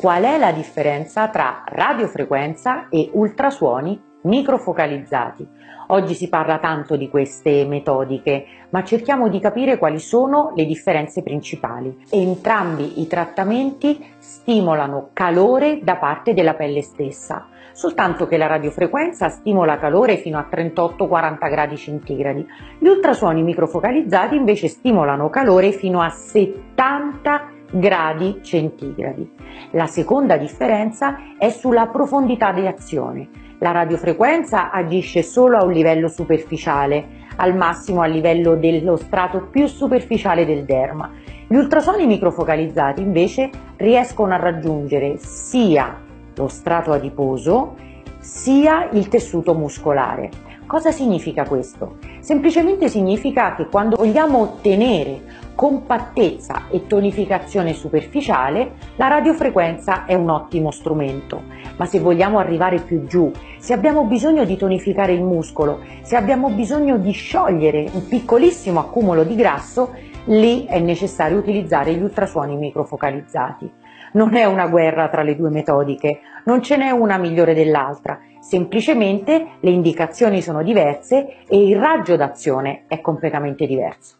qual è la differenza tra radiofrequenza e ultrasuoni microfocalizzati. Oggi si parla tanto di queste metodiche, ma cerchiamo di capire quali sono le differenze principali. Entrambi i trattamenti stimolano calore da parte della pelle stessa, soltanto che la radiofrequenza stimola calore fino a 38-40 gradi centigradi. Gli ultrasuoni microfocalizzati invece stimolano calore fino a 70 gradi centigradi. La seconda differenza è sulla profondità di azione. La radiofrequenza agisce solo a un livello superficiale, al massimo a livello dello strato più superficiale del derma. Gli ultrasuoni microfocalizzati invece riescono a raggiungere sia lo strato adiposo sia il tessuto muscolare. Cosa significa questo? Semplicemente significa che quando vogliamo ottenere compattezza e tonificazione superficiale, la radiofrequenza è un ottimo strumento. Ma se vogliamo arrivare più giù, se abbiamo bisogno di tonificare il muscolo, se abbiamo bisogno di sciogliere un piccolissimo accumulo di grasso, lì è necessario utilizzare gli ultrasuoni microfocalizzati. Non è una guerra tra le due metodiche, non ce n'è una migliore dell'altra, semplicemente le indicazioni sono diverse e il raggio d'azione è completamente diverso.